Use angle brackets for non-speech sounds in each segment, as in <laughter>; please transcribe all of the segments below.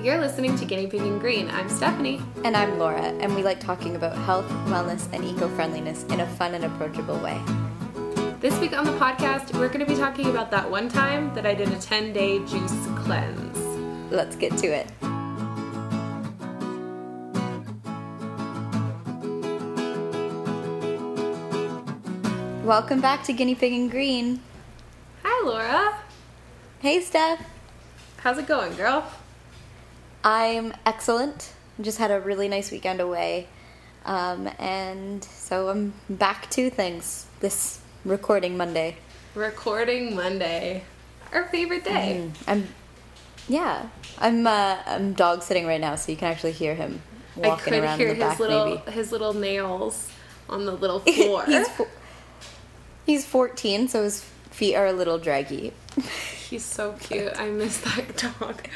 You're listening to Guinea Pig and Green. I'm Stephanie. And I'm Laura, and we like talking about health, wellness, and eco friendliness in a fun and approachable way. This week on the podcast, we're going to be talking about that one time that I did a 10 day juice cleanse. Let's get to it. Welcome back to Guinea Pig and Green. Hi, Laura. Hey, Steph. How's it going, girl? I'm excellent. Just had a really nice weekend away. Um, and so I'm back to things this recording Monday. Recording Monday. Our favorite day. Mm, I'm, yeah, I'm uh, I'm dog sitting right now, so you can actually hear him walking I could around hear his back. little maybe his little nails on the little <laughs> floor. he's fo- he's 14, so his feet are a little draggy. He's so <laughs> cute. I miss that dog.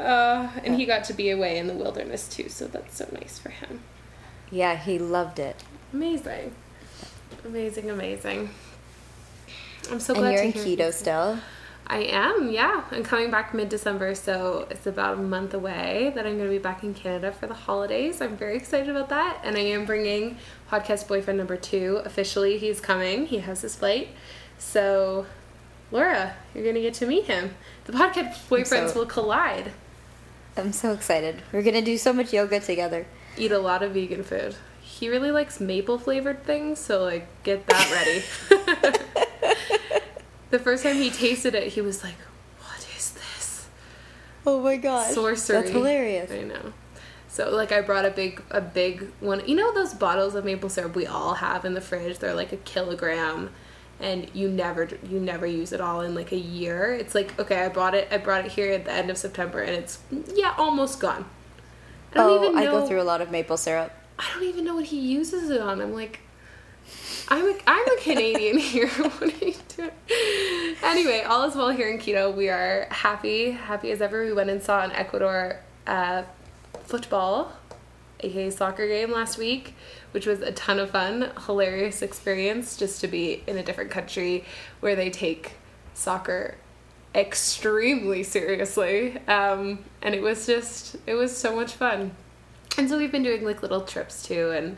Uh, and he got to be away in the wilderness too, so that's so nice for him. Yeah, he loved it. Amazing. Amazing, amazing. I'm so and glad you're to in Quito you. still. I am, yeah. I'm coming back mid December, so it's about a month away that I'm going to be back in Canada for the holidays. I'm very excited about that. And I am bringing podcast boyfriend number two. Officially, he's coming. He has his flight. So, Laura, you're going to get to meet him. The podcast boyfriends so- will collide. I'm so excited. We're gonna do so much yoga together. Eat a lot of vegan food. He really likes maple flavored things, so, like, get that ready. <laughs> the first time he tasted it, he was like, What is this? Oh my gosh, sorcery. That's hilarious. I know. So like I brought a big a big one. You know those bottles of maple syrup we all have in the fridge? They're like a kilogram and you never you never use it all in like a year. It's like okay, I bought it I brought it here at the end of September and it's yeah, almost gone. I don't Oh, even know I go through a lot of maple syrup. I don't even know what he uses it on. I'm like, I'm a, I'm a Canadian <laughs> here. <laughs> what are you doing? Anyway, all is well here in Quito. We are happy, happy as ever. We went and saw an Ecuador uh, football, aka soccer game last week, which was a ton of fun. Hilarious experience just to be in a different country where they take soccer extremely seriously. Um, and it was just, it was so much fun. And so we've been doing like little trips too. And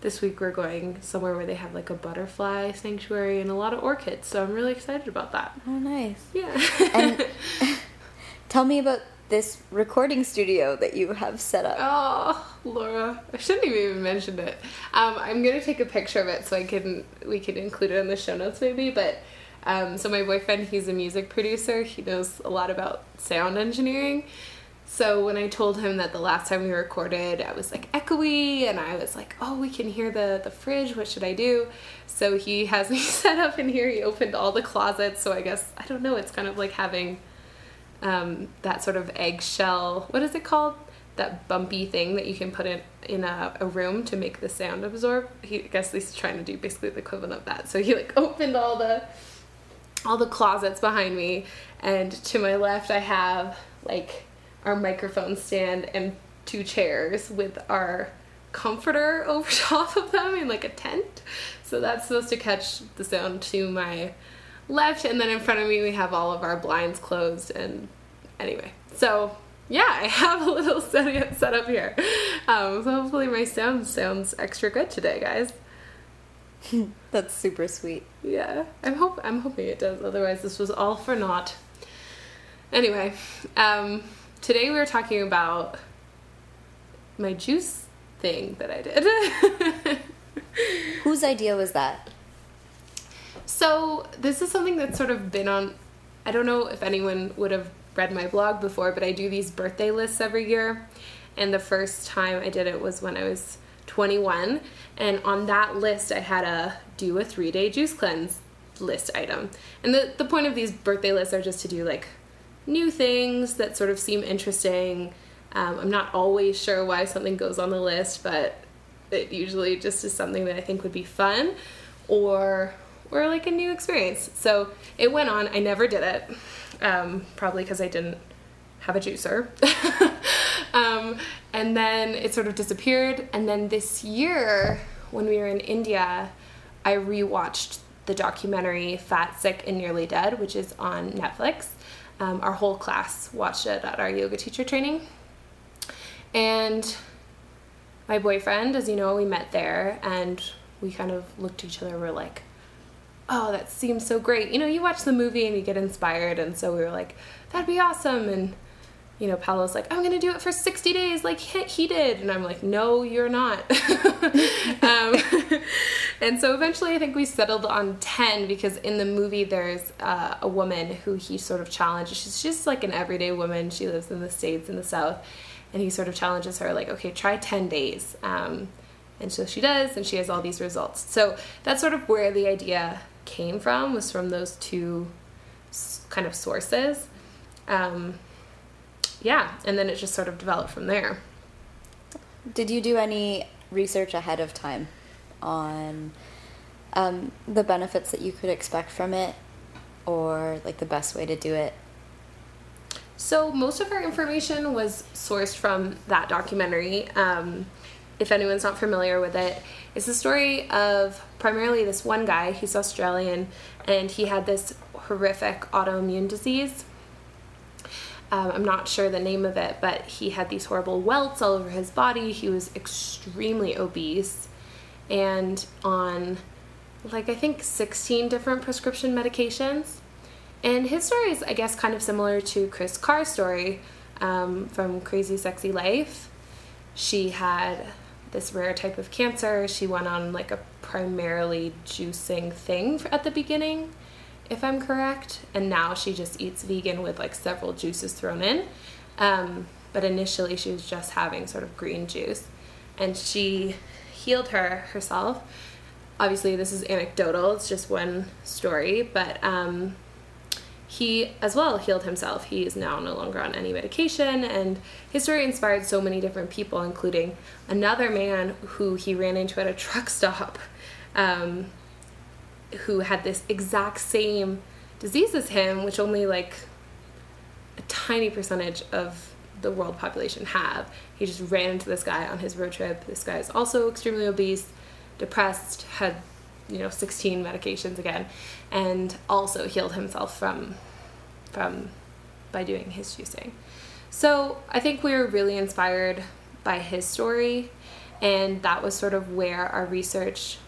this week we're going somewhere where they have like a butterfly sanctuary and a lot of orchids. So I'm really excited about that. Oh, nice. Yeah. And <laughs> <laughs> tell me about this recording studio that you have set up. Oh, Laura, I shouldn't have even mentioned it. Um, I'm gonna take a picture of it so I can we can include it in the show notes maybe. But um, so my boyfriend, he's a music producer. He knows a lot about sound engineering. So when I told him that the last time we recorded, I was like echoey, and I was like, "Oh, we can hear the the fridge. What should I do?" So he has me <laughs> set up in here. He opened all the closets. So I guess I don't know. It's kind of like having um, that sort of eggshell. What is it called? That bumpy thing that you can put in in a, a room to make the sound absorb. He, I guess he's trying to do basically the equivalent of that. So he like <laughs> opened all the all the closets behind me, and to my left I have like our microphone stand and two chairs with our comforter <laughs> over <laughs> top of them in like a tent. So that's supposed to catch the sound to my left, and then in front of me we have all of our blinds closed. And anyway, so yeah, I have a little <laughs> set set up here. Um, so hopefully my sound sounds extra good today, guys. <laughs> That's super sweet. Yeah, I'm hope I'm hoping it does. Otherwise, this was all for naught. Anyway, um, today we were talking about my juice thing that I did. <laughs> Whose idea was that? So this is something that's sort of been on. I don't know if anyone would have read my blog before, but I do these birthday lists every year, and the first time I did it was when I was 21, and on that list I had a do a three day juice cleanse list item. And the the point of these birthday lists are just to do like new things that sort of seem interesting. Um, I'm not always sure why something goes on the list, but it usually just is something that I think would be fun or or like a new experience. So it went on. I never did it, um, probably because I didn't have a juicer. <laughs> um, and then it sort of disappeared. And then this year, when we were in India, I rewatched the documentary Fat, Sick, and Nearly Dead, which is on Netflix. Um, our whole class watched it at our yoga teacher training. And my boyfriend, as you know, we met there and we kind of looked at each other. We're like, oh, that seems so great. You know, you watch the movie and you get inspired. And so we were like, that'd be awesome. And, you know, Paolo's like, I'm going to do it for 60 days like he did. And I'm like, no, you're not. <laughs> um, <laughs> and so eventually I think we settled on 10 because in the movie there's uh, a woman who he sort of challenges. She's just like an everyday woman. She lives in the States in the South. And he sort of challenges her, like, okay, try 10 days. Um, and so she does, and she has all these results. So that's sort of where the idea came from, was from those two kind of sources. Um, yeah, and then it just sort of developed from there. Did you do any research ahead of time on um, the benefits that you could expect from it, or like the best way to do it? So most of our information was sourced from that documentary. Um, if anyone's not familiar with it, it's the story of primarily this one guy. He's Australian, and he had this horrific autoimmune disease. Um, I'm not sure the name of it, but he had these horrible welts all over his body. He was extremely obese, and on like I think 16 different prescription medications. And his story is, I guess, kind of similar to Kris Carr's story um, from Crazy Sexy Life. She had this rare type of cancer. She went on like a primarily juicing thing at the beginning, if I'm correct. And now she just eats vegan with like several juices thrown in. Um, but initially, she was just having sort of green juice. And she healed her herself. Obviously, this is anecdotal, it's just one story, but um, he as well healed himself. He is now no longer on any medication, and his story inspired so many different people, including another man who he ran into at a truck stop, um, who had this exact same disease as him, which only like a tiny percentage of the world population have. He just ran into this guy on his road trip. This guy is also extremely obese, depressed, had you know 16 medications again and also healed himself from from by doing his juicing. So i think we were really inspired by his story and that was sort of where our research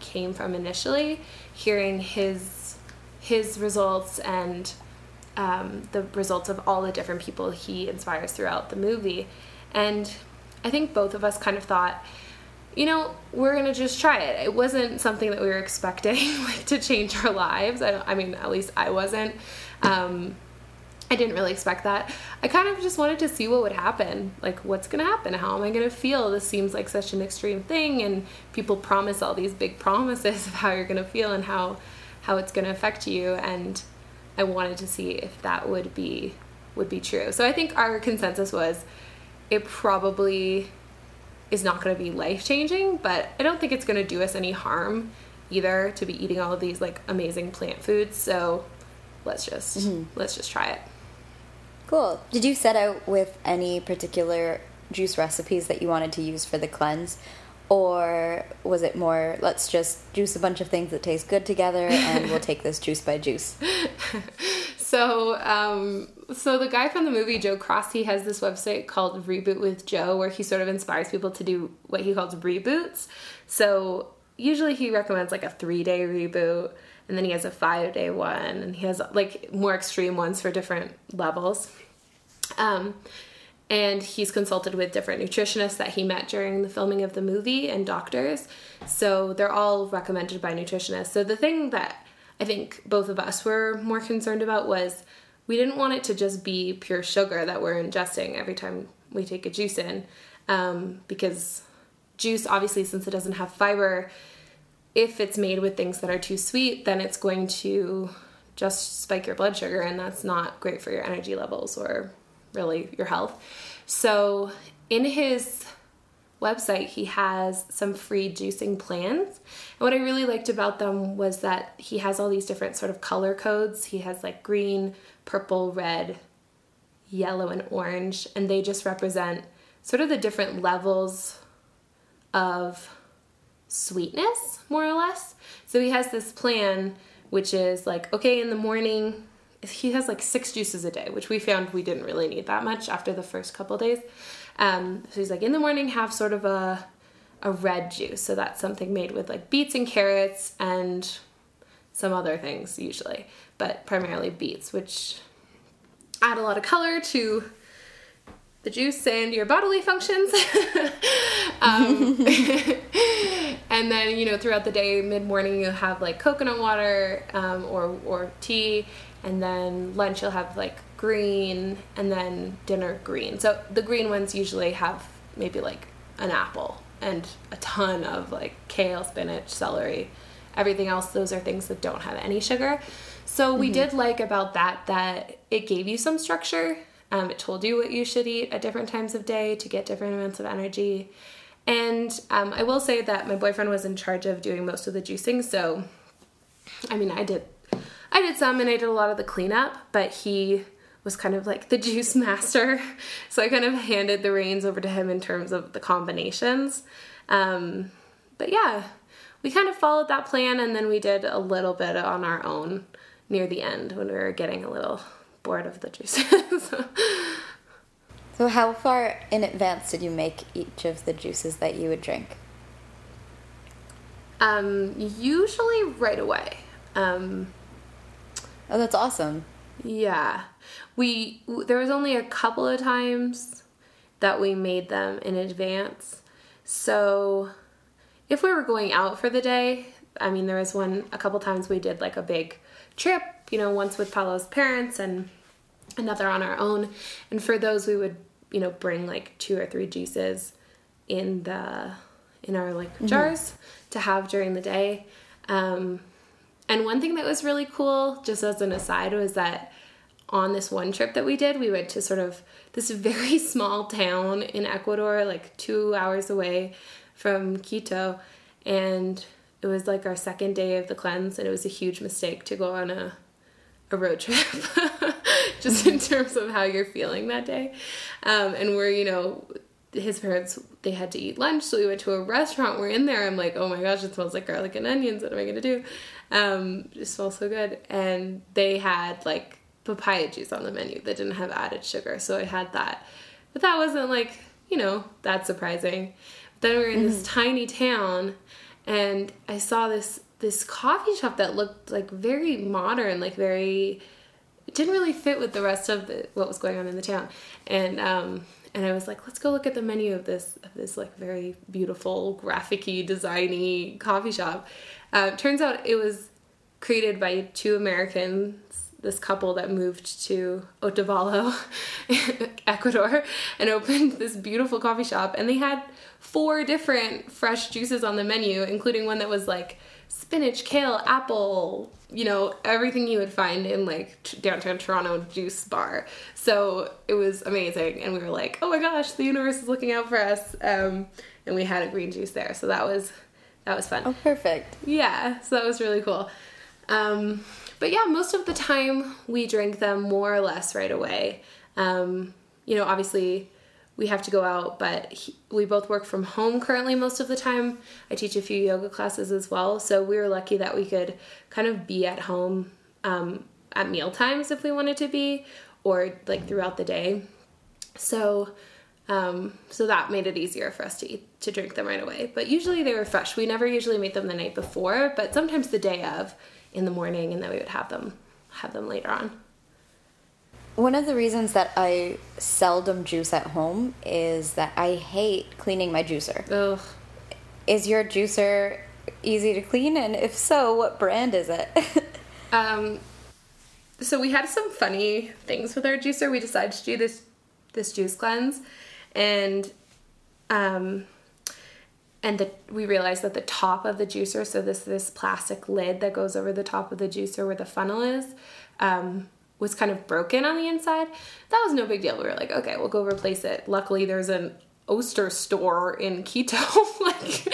came from initially hearing his his results and um, the results of all the different people he inspires throughout the movie. And i think both of us kind of thought you know, we're gonna just try it. It wasn't something that we were expecting <laughs> like to change our lives. I, I mean, at least I wasn't. Um, I didn't really expect that. I kind of just wanted to see what would happen. Like, what's gonna happen? How am I gonna feel? This seems like such an extreme thing, and people promise all these big promises <laughs> of how you're gonna feel and how how it's gonna affect you. And I wanted to see if that would be would be true. So I think our consensus was it probably is not going to be life changing, but I don't think it's going to do us any harm either to be eating all of these like amazing plant foods. So let's just mm-hmm. let's just try it. Cool. Did you set out with any particular juice recipes that you wanted to use for the cleanse? Or was it more, let's just juice a bunch of things that taste good together and we'll <laughs> take this juice by juice? <laughs> So, um, so the guy from the movie Joe Cross, he has this website called Reboot with Joe, where he sort of inspires people to do what he calls reboots. So usually he recommends like a three day reboot, and then he has a five day one, and he has like more extreme ones for different levels. Um, and he's consulted with different nutritionists that he met during the filming of the movie and doctors. So they're all recommended by nutritionists. So the thing that I think both of us were more concerned about was we didn't want it to just be pure sugar that we're ingesting every time we take a juice in. Um, because juice, obviously, since it doesn't have fiber, if it's made with things that are too sweet, then it's going to just spike your blood sugar, and that's not great for your energy levels or really your health. So, in his website, he has some free juicing plans. And what I really liked about them was that he has all these different sort of color codes. He has like green, purple, red, yellow, and orange, and they just represent sort of the different levels of sweetness, more or less. So he has this plan which is like, okay, in the morning, he has like six juices a day, which we found we didn't really need that much after the first couple days. Um, so he's like, in the morning, have sort of a a red juice. So that's something made with like beets and carrots and some other things usually, but primarily beets, which add a lot of color to the juice and your bodily functions. <laughs> um, <laughs> and then you know throughout the day, mid morning you'll have like coconut water um, or or tea, and then lunch you'll have like green, and then dinner green. So the green ones usually have maybe like an apple and a ton of like kale, spinach, celery. Everything else, those are things that don't have any sugar. So we mm-hmm. did like about that that it gave you some structure. Um, it told you what you should eat at different times of day to get different amounts of energy. And um, I will say that my boyfriend was in charge of doing most of the juicing. So, I mean, I did, I did some, and I did a lot of the cleanup. But he was kind of like the juice <laughs> master. So I kind of handed the reins over to him in terms of the combinations. Um, but yeah, we kind of followed that plan and then we did a little bit on our own near the end when we were getting a little bored of the juices. <laughs> so, how far in advance did you make each of the juices that you would drink? Um, usually right away. Um, oh, that's awesome. Yeah. We there was only a couple of times that we made them in advance. So if we were going out for the day, I mean there was one a couple times we did like a big trip, you know, once with Paolo's parents and another on our own. And for those we would, you know, bring like two or three juices in the in our like mm-hmm. jars to have during the day. Um, and one thing that was really cool, just as an aside, was that on this one trip that we did, we went to sort of this very <laughs> small town in Ecuador, like two hours away from Quito. And it was like our second day of the cleanse, and it was a huge mistake to go on a, a road <laughs> trip, just in terms of how you're feeling that day. Um, and we're, you know, his parents they had to eat lunch so we went to a restaurant we're in there i'm like oh my gosh it smells like garlic and onions what am i gonna do um it smells so good and they had like papaya juice on the menu that didn't have added sugar so i had that but that wasn't like you know that surprising but then we were in mm-hmm. this tiny town and i saw this this coffee shop that looked like very modern like very it didn't really fit with the rest of the, what was going on in the town and um and I was like, let's go look at the menu of this of this like very beautiful, graphicy, designy coffee shop. Uh, turns out it was created by two Americans, this couple that moved to Otavalo, <laughs> Ecuador, and opened this beautiful coffee shop. And they had four different fresh juices on the menu, including one that was like spinach, kale, apple, you know, everything you would find in like downtown Toronto juice bar. So it was amazing. And we were like, oh my gosh, the universe is looking out for us. Um, and we had a green juice there. So that was, that was fun. Oh, perfect. Yeah. So that was really cool. Um, but yeah, most of the time we drink them more or less right away. Um, you know, obviously we have to go out, but he, we both work from home currently most of the time. I teach a few yoga classes as well, so we were lucky that we could kind of be at home um, at meal times if we wanted to be, or like throughout the day. So, um, so that made it easier for us to eat to drink them right away. But usually they were fresh. We never usually made them the night before, but sometimes the day of in the morning, and then we would have them have them later on. One of the reasons that I seldom juice at home is that I hate cleaning my juicer. Ugh. Is your juicer easy to clean? And if so, what brand is it? <laughs> um, so we had some funny things with our juicer. We decided to do this this juice cleanse, and um, and the, we realized that the top of the juicer, so this this plastic lid that goes over the top of the juicer where the funnel is, um, was kind of broken on the inside. That was no big deal. We were like, okay, we'll go replace it. Luckily, there's an Oster store in Quito. <laughs> like,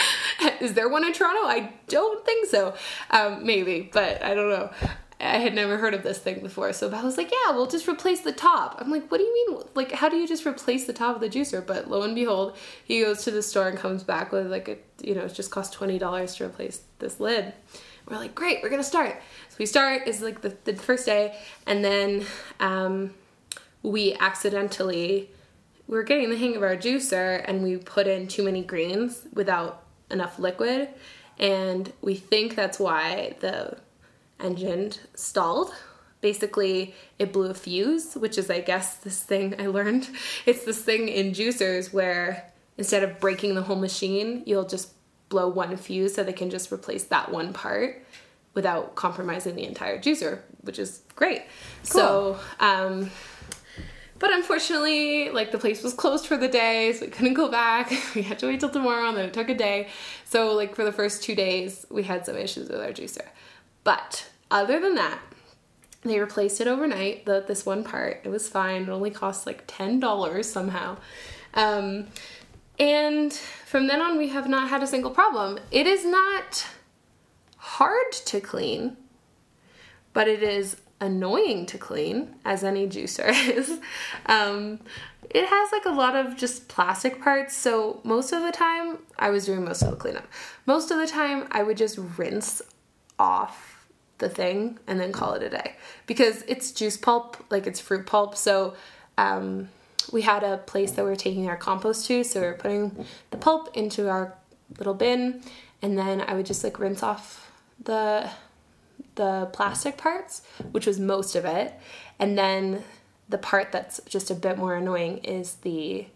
is there one in Toronto? I don't think so. Um, maybe, but I don't know. I had never heard of this thing before. So I was like, yeah, we'll just replace the top. I'm like, what do you mean? Like, how do you just replace the top of the juicer? But lo and behold, he goes to the store and comes back with like a, you know, it just cost $20 to replace this lid. We're like, great, we're gonna start. So we start is like the, the first day, and then um, we accidentally we were getting the hang of our juicer, and we put in too many greens without enough liquid, and we think that's why the engine stalled. Basically, it blew a fuse, which is, I guess, this thing I learned. <laughs> It's this thing in juicers where instead of breaking the whole machine, you'll just blow one fuse so they can just replace that one part without compromising the entire juicer, which is great. Cool. So, um, but unfortunately, like the place was closed for the day, so we couldn't go back. <laughs> We had to wait till tomorrow, and then it took a day. So, like for the first two days, we had some issues with our juicer. But other than that, they replaced it overnight. The this one part, it was fine. It only cost like ten dollars somehow. Um, and from then on, we have not had a single problem. It is not hard to clean, but it is annoying to clean, as any juicer <laughs> is. Um, it has like a lot of just plastic parts, so most of the time, I was doing most of the cleanup. Most of the time, I would just rinse off the thing and then call it a day. Because it's juice pulp, like it's fruit pulp, so. Um, we had a place that we were taking our compost to, so we were putting the pulp into our little bin, and then I would just like rinse off the the plastic parts, which was most of it, and then the part that's just a bit more annoying is the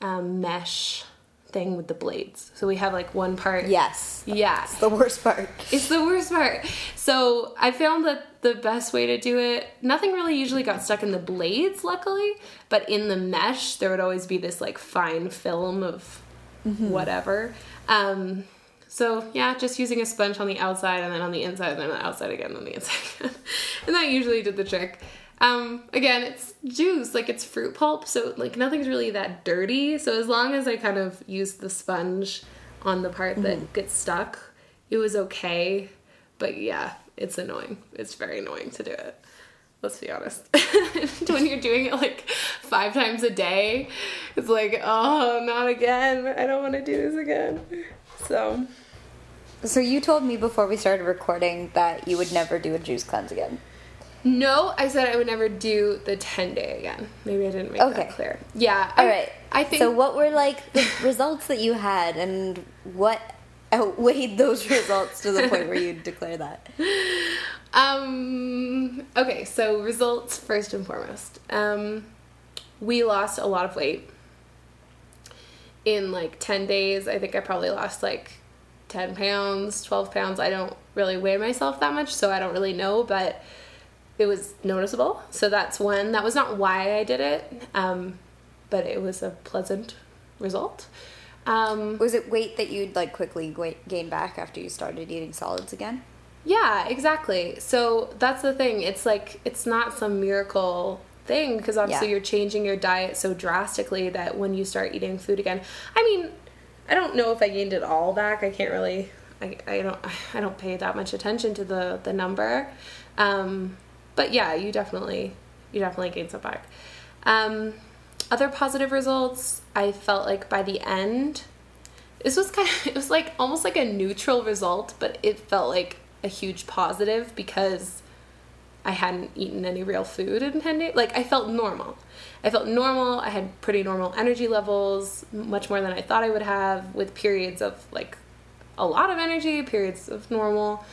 um, mesh thing with the blades. So we have like one part. Yes. Yeah. It's the worst part. It's the worst part. So I found that the best way to do it, nothing really usually got stuck in the blades, luckily, but in the mesh, there would always be this like fine film of mm-hmm. whatever. Um, so yeah, just using a sponge on the outside and then on the inside and then on the outside again on the inside again. <laughs> and that usually did the trick. Um, again, it's juice, like it's fruit pulp, so like nothing's really that dirty. So as long as I kind of used the sponge on the part mm-hmm. that gets stuck, it was okay. But yeah, it's annoying. It's very annoying to do it. Let's be honest. <laughs> when you're doing it like five times a day, it's like, oh, not again. I don't want to do this again. So. So you told me before we started recording that you would never do a juice cleanse again. No, I said I would never do the 10 day again. Maybe I didn't make okay. that clear. Yeah. All I, right. I think. So, what were like the <laughs> results that you had, and what outweighed those <laughs> results to the point where you declare that? <laughs> Um. Okay. So results first and foremost. Um, we lost a lot of weight in like 10 days. I think I probably lost like 10 pounds, 12 pounds. I don't really weigh myself that much, so I don't really know, but it was noticeable. So that's one. That was not why I did it, um, but it was a pleasant result. Um, was it weight that you'd like quickly gain back after you started eating solids again? Yeah, exactly. So that's the thing. It's like it's not some miracle thing because obviously yeah. you're changing your diet so drastically that when you start eating food again, I mean, I don't know if I gained it all back. I can't really. I, I don't I don't pay that much attention to the the number. Um, but yeah, you definitely you definitely gained some back. Um, other positive results, I felt like by the end, this was kind of <laughs> it was like almost like a neutral result, but it felt like a huge positive because I hadn't eaten any real food in 10 days. Like I felt normal. I felt normal. I had pretty normal energy levels, much more than I thought I would have, with periods of like a lot of energy, periods of normal.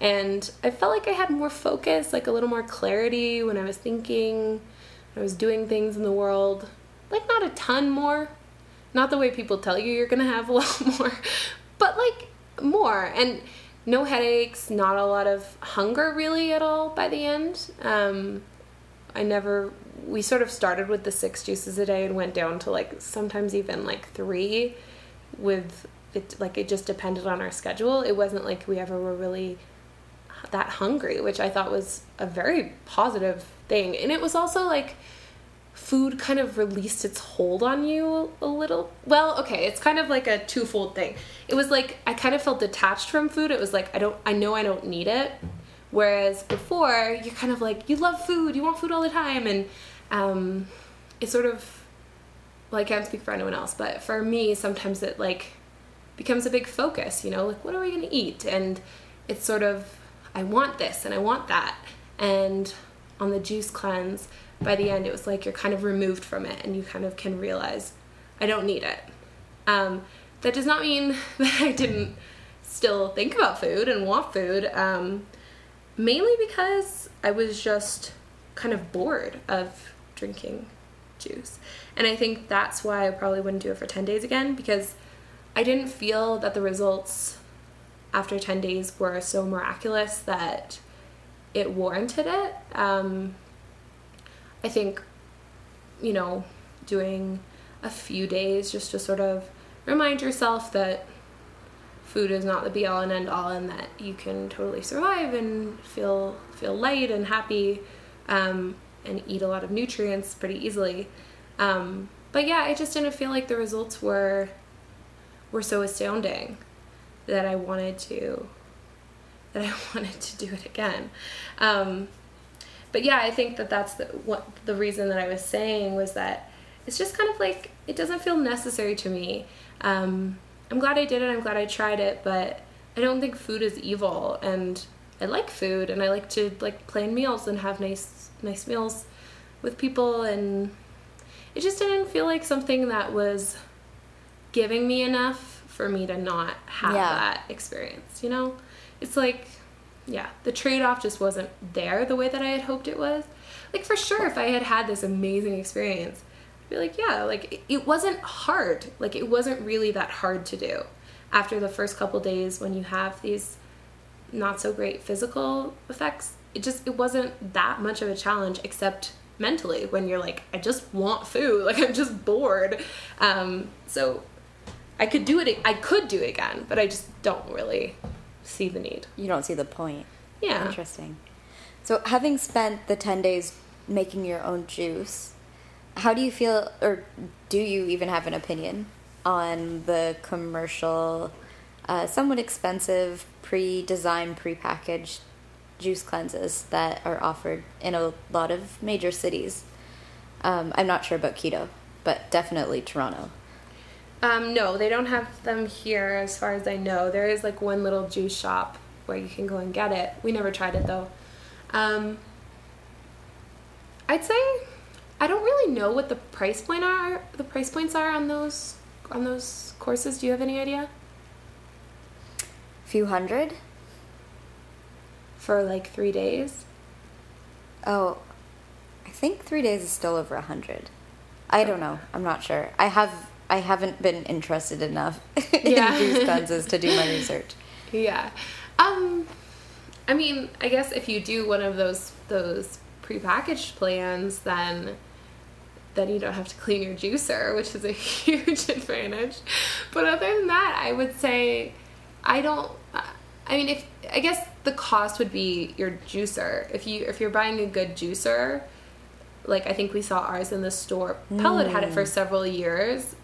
And I felt like I had more focus, like a little more clarity when I was thinking, I was doing things in the world. Like, not a ton more. Not the way people tell you you're gonna have a <laughs> lot more, but like more. And no headaches, not a lot of hunger really at all by the end. Um, I never, we sort of started with the six juices a day and went down to like sometimes even like three with it, like it just depended on our schedule. It wasn't like we ever were really that hungry, which I thought was a very positive thing. And it was also like food kind of released its hold on you a little. Well, okay, it's kind of like a twofold thing. It was like I kind of felt detached from food. It was like I don't I know I don't need it. Whereas before, you're kind of like you love food, you want food all the time and um it's sort of well, I can't speak for anyone else, but for me, sometimes it like becomes a big focus, you know, like what are we going to eat? And it's sort of I want this and I want that. And on the juice cleanse, by the end, it was like you're kind of removed from it and you kind of can realize I don't need it. Um, that does not mean <laughs> that I didn't still think about food and want food, um, mainly because I was just kind of bored of drinking juice. And I think that's why I probably wouldn't do it for 10 days again because I didn't feel that the results after 10 days were so miraculous that it warranted it. Um, I think, you know, doing a few days just to sort of remind yourself that food is not the be all and end all and that you can totally survive and feel feel light and happy um, and eat a lot of nutrients pretty easily. Um, but yeah, I just didn't feel like the results were were so astounding that I wanted to that I <laughs> wanted to do it again. Um, but yeah, I think that that's the what the reason that I was saying was that it's just kind of like it doesn't feel necessary to me. Um, I'm glad I did it. I'm glad I tried it, but I don't think food is evil, and I like food, and I like to like plan meals and have nice nice meals with people, and it just didn't feel like something that was giving me enough for me to not have Yeah. that experience. You know, it's like yeah, the trade off just wasn't there the way that I had hoped it was. Like for sure, if I had had this amazing experience, I'd be like, yeah, like it, it wasn't hard. Like it wasn't really that hard to do. After the first couple days, when you have these not so great physical effects, it just it wasn't that much of a challenge, except mentally when you're like, I just want food. <laughs> Like I'm just bored. Um, so I could do it. I could do it again, but I just don't really see the need. You don't see the point. Yeah. Interesting. So, having spent the 10 days making your own juice, how do you feel, or do you even have an opinion on the commercial, uh, somewhat expensive, pre designed, pre packaged juice cleanses that are offered in a lot of major cities? Um, I'm not sure about Quito, but definitely Toronto. Um, no, they don't have them here as far as I know. There is like one little juice shop where you can go and get it. We never tried it though. Um, I'd say I don't really know what the price point are. The price points are on those on those courses. Do you have any idea Few hundred? for like three days? Oh, I think three days is still over a hundred. I don't know. I'm not sure. I have. I haven't been interested enough <laughs> Yeah. in juice cleanses to do my research. Yeah. Um I mean, I guess if you do one of those those prepackaged plans then then you don't have to clean your juicer, which is a <laughs> huge advantage. But other than that, I would say I don't I mean, if I guess the cost would be your juicer. If you if you're buying a good juicer, like I think we saw ours in the store. Pellet had it for several years,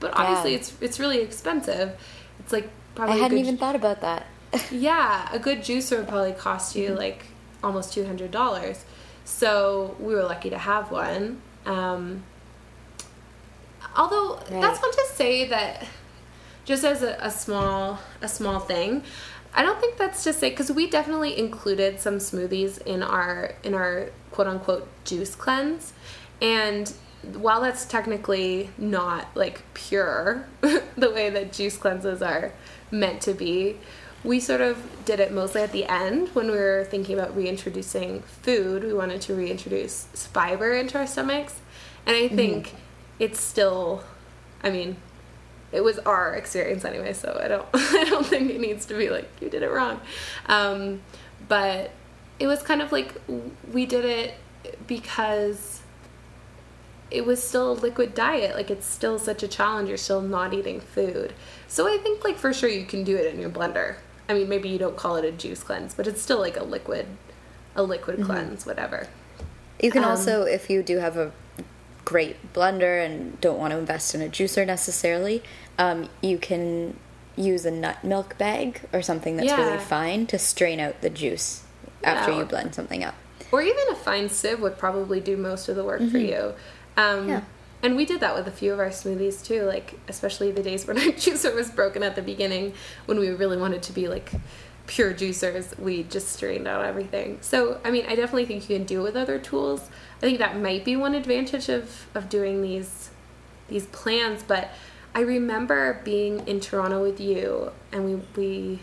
but obviously Yeah. it's it's really expensive. It's like I probably a hadn't even thought about that. <laughs> yeah, a good juicer would probably cost you Mm-hmm. like almost two hundred dollars. So we were lucky to have one. Um, although Right. that's not to say that just as a, a small a small thing, I don't think that's to say because we definitely included some smoothies in our in our quote unquote juice cleanse, and while that's technically not like pure <laughs> the way that juice cleanses are meant to be, we sort of did it mostly at the end when we were thinking about reintroducing food. We wanted to reintroduce fiber into our stomachs, and I think it's still, I mean, it was our experience anyway, so I don't <laughs> I don't think it needs to be like you did it wrong. Um, but it was kind of like we did it because it was still a liquid diet. Like it's still such a challenge. You're still not eating food. So I think like for sure you can do it in your blender. I mean, maybe you don't call it a juice cleanse, but it's still like a liquid, a liquid cleanse, whatever. You can Um, also, if you do have a great blender and don't want to invest in a juicer necessarily, um, you can use a nut milk bag or something that's Yeah. really fine to strain out the juice after Yeah. you blend something up. Or even a fine sieve would probably do most of the work for you. Um, Yeah. And we did that with a few of our smoothies too, like especially the days when <laughs> our juicer was broken at the beginning when we really wanted to be like pure juicers, we just strained out everything. So, I mean, I definitely think you can do it with other tools. I think that might be one advantage of, of doing these these plans, but I remember being in Toronto with you and we we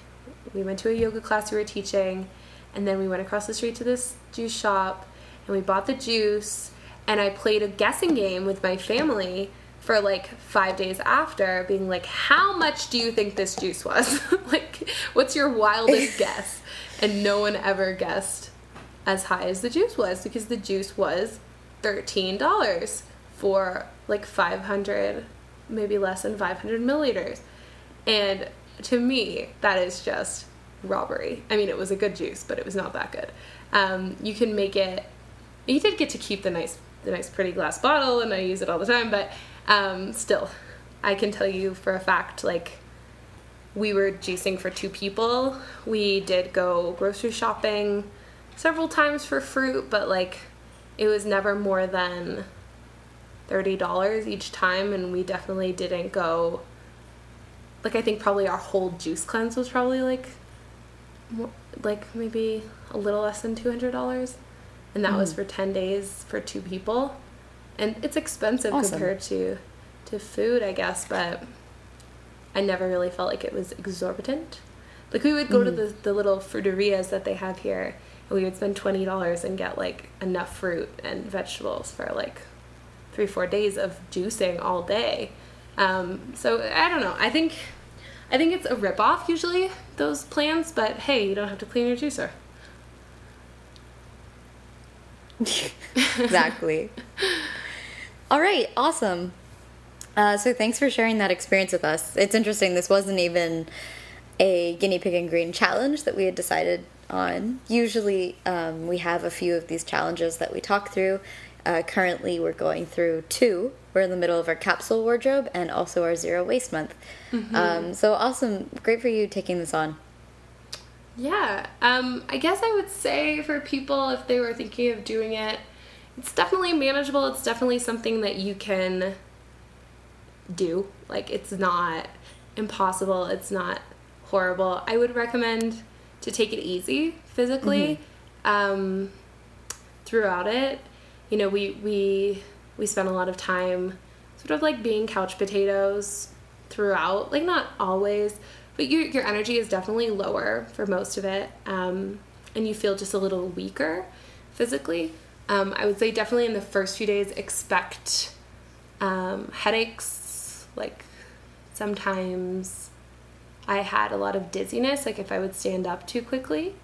we went to a yoga class you were teaching and then we went across the street to this juice shop and we bought the juice and I played a guessing game with my family for like five days after, being like, How much do you think this juice was? <laughs> like, what's your wildest <laughs> guess? And no one ever guessed as high as the juice was because the juice was $13 for like 500, maybe less than 500 milliliters. And to me, that is just robbery. I mean, it was a good juice, but it was not that good. Um, you can make it. You did get to keep the nice, the nice, pretty glass bottle, and I use it all the time. But um, still, I can tell you for a fact, like we were juicing for two people. We did go grocery shopping several times for fruit, but like it was never more than $30 each time and we definitely didn't go like I think probably our whole juice cleanse was probably like like maybe a little less than $200 and that mm. was for 10 days for two people and it's expensive awesome. compared to to food I guess but I never really felt like it was exorbitant like we would go mm. to the, the little fruterias that they have here and we would spend $20 and get like enough fruit and vegetables for like three four days of juicing all day um, so i don't know i think i think it's a rip-off usually those plans but hey you don't have to clean your juicer exactly all right awesome uh, so thanks for sharing that experience with us it's interesting this wasn't even a guinea pig and green challenge that we had decided on usually um, we have a few of these challenges that we talk through uh, currently, we're going through two. We're in the middle of our capsule wardrobe and also our zero waste month. Mm-hmm. Um, so awesome! Great for you taking this on. Yeah, um, I guess I would say for people if they were thinking of doing it, it's definitely manageable. It's definitely something that you can do. Like it's not impossible. It's not horrible. I would recommend to take it easy physically mm-hmm. um, throughout it you know, we we we spent a lot of time sort of like being couch potatoes throughout. Like not always, but your your energy is definitely lower for most of it, um, and you feel just a little weaker physically. Um, I would say definitely in the first few days expect um, headaches. Like sometimes I had a lot of dizziness. Like if I would stand up too quickly.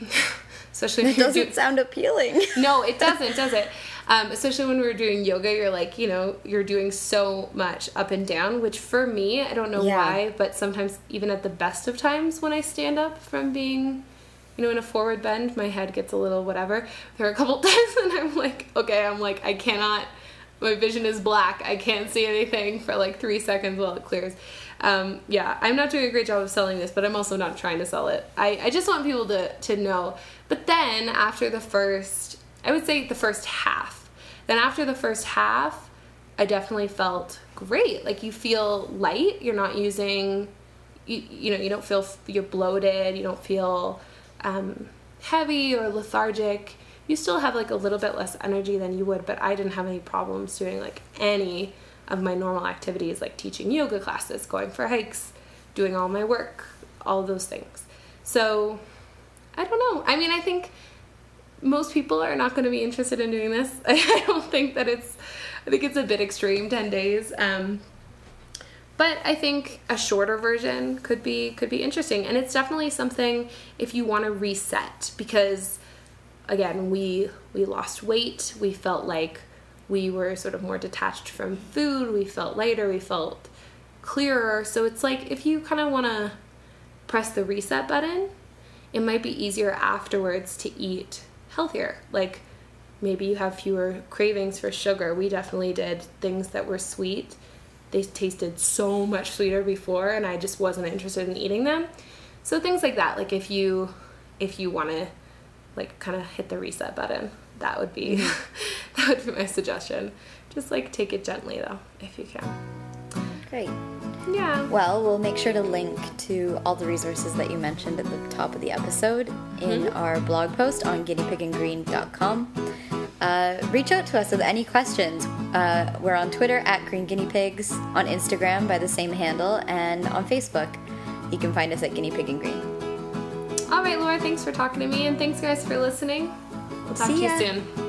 <laughs> Especially it doesn't do- sound appealing. <laughs> no, it doesn't, does it? Um, especially when we are doing yoga, you're like, you know, you're doing so much up and down, which for me, I don't know yeah. why, but sometimes even at the best of times when I stand up from being, you know, in a forward bend, my head gets a little whatever. There are a couple <laughs> times and I'm like, okay, I'm like, I cannot, my vision is black. I can't see anything for like three seconds while it clears. Um, yeah, I'm not doing a great job of selling this, but I'm also not trying to sell it. I, I just want people to, to know but then after the first, I would say the first half, then after the first half, I definitely felt great. Like you feel light. You're not using, you, you know, you don't feel you're bloated. You don't feel um, heavy or lethargic. You still have like a little bit less energy than you would, but I didn't have any problems doing like any of my normal activities, like teaching yoga classes, going for hikes, doing all my work, all those things. So I don't know. I mean, I think most people are not going to be interested in doing this. <laughs> I don't think that it's. I think it's a bit extreme, ten days. Um, but I think a shorter version could be could be interesting, and it's definitely something if you want to reset because, again, we we lost weight. We felt like we were sort of more detached from food. We felt lighter. We felt clearer. So it's like if you kind of want to press the reset button it might be easier afterwards to eat healthier. Like maybe you have fewer cravings for sugar. We definitely did things that were sweet. They tasted so much sweeter before and I just wasn't interested in eating them. So things like that, like if you if you want to like kind of hit the reset button, that would be <laughs> mm-hmm. that would be my suggestion. Just like take it gently though, if you can. Great. Yeah. Well, we'll make sure to link to all the resources that you mentioned at the top of the episode in our blog post on guineapigandgreen.com. Uh, reach out to us with any questions. Uh, we're on Twitter at Green Guinea Pigs, on Instagram by the same handle, and on Facebook. You can find us at Guinea Pig and Green. All right, Laura, thanks for talking to me, and thanks, guys, for listening. We'll talk See to you ya. soon.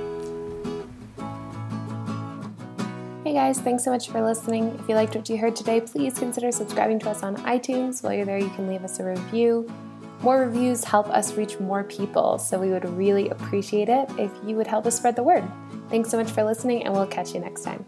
Guys, thanks so much for listening. If you liked what you heard today, please consider subscribing to us on iTunes. While you're there, you can leave us a review. More reviews help us reach more people, so we would really appreciate it if you would help us spread the word. Thanks so much for listening, and we'll catch you next time.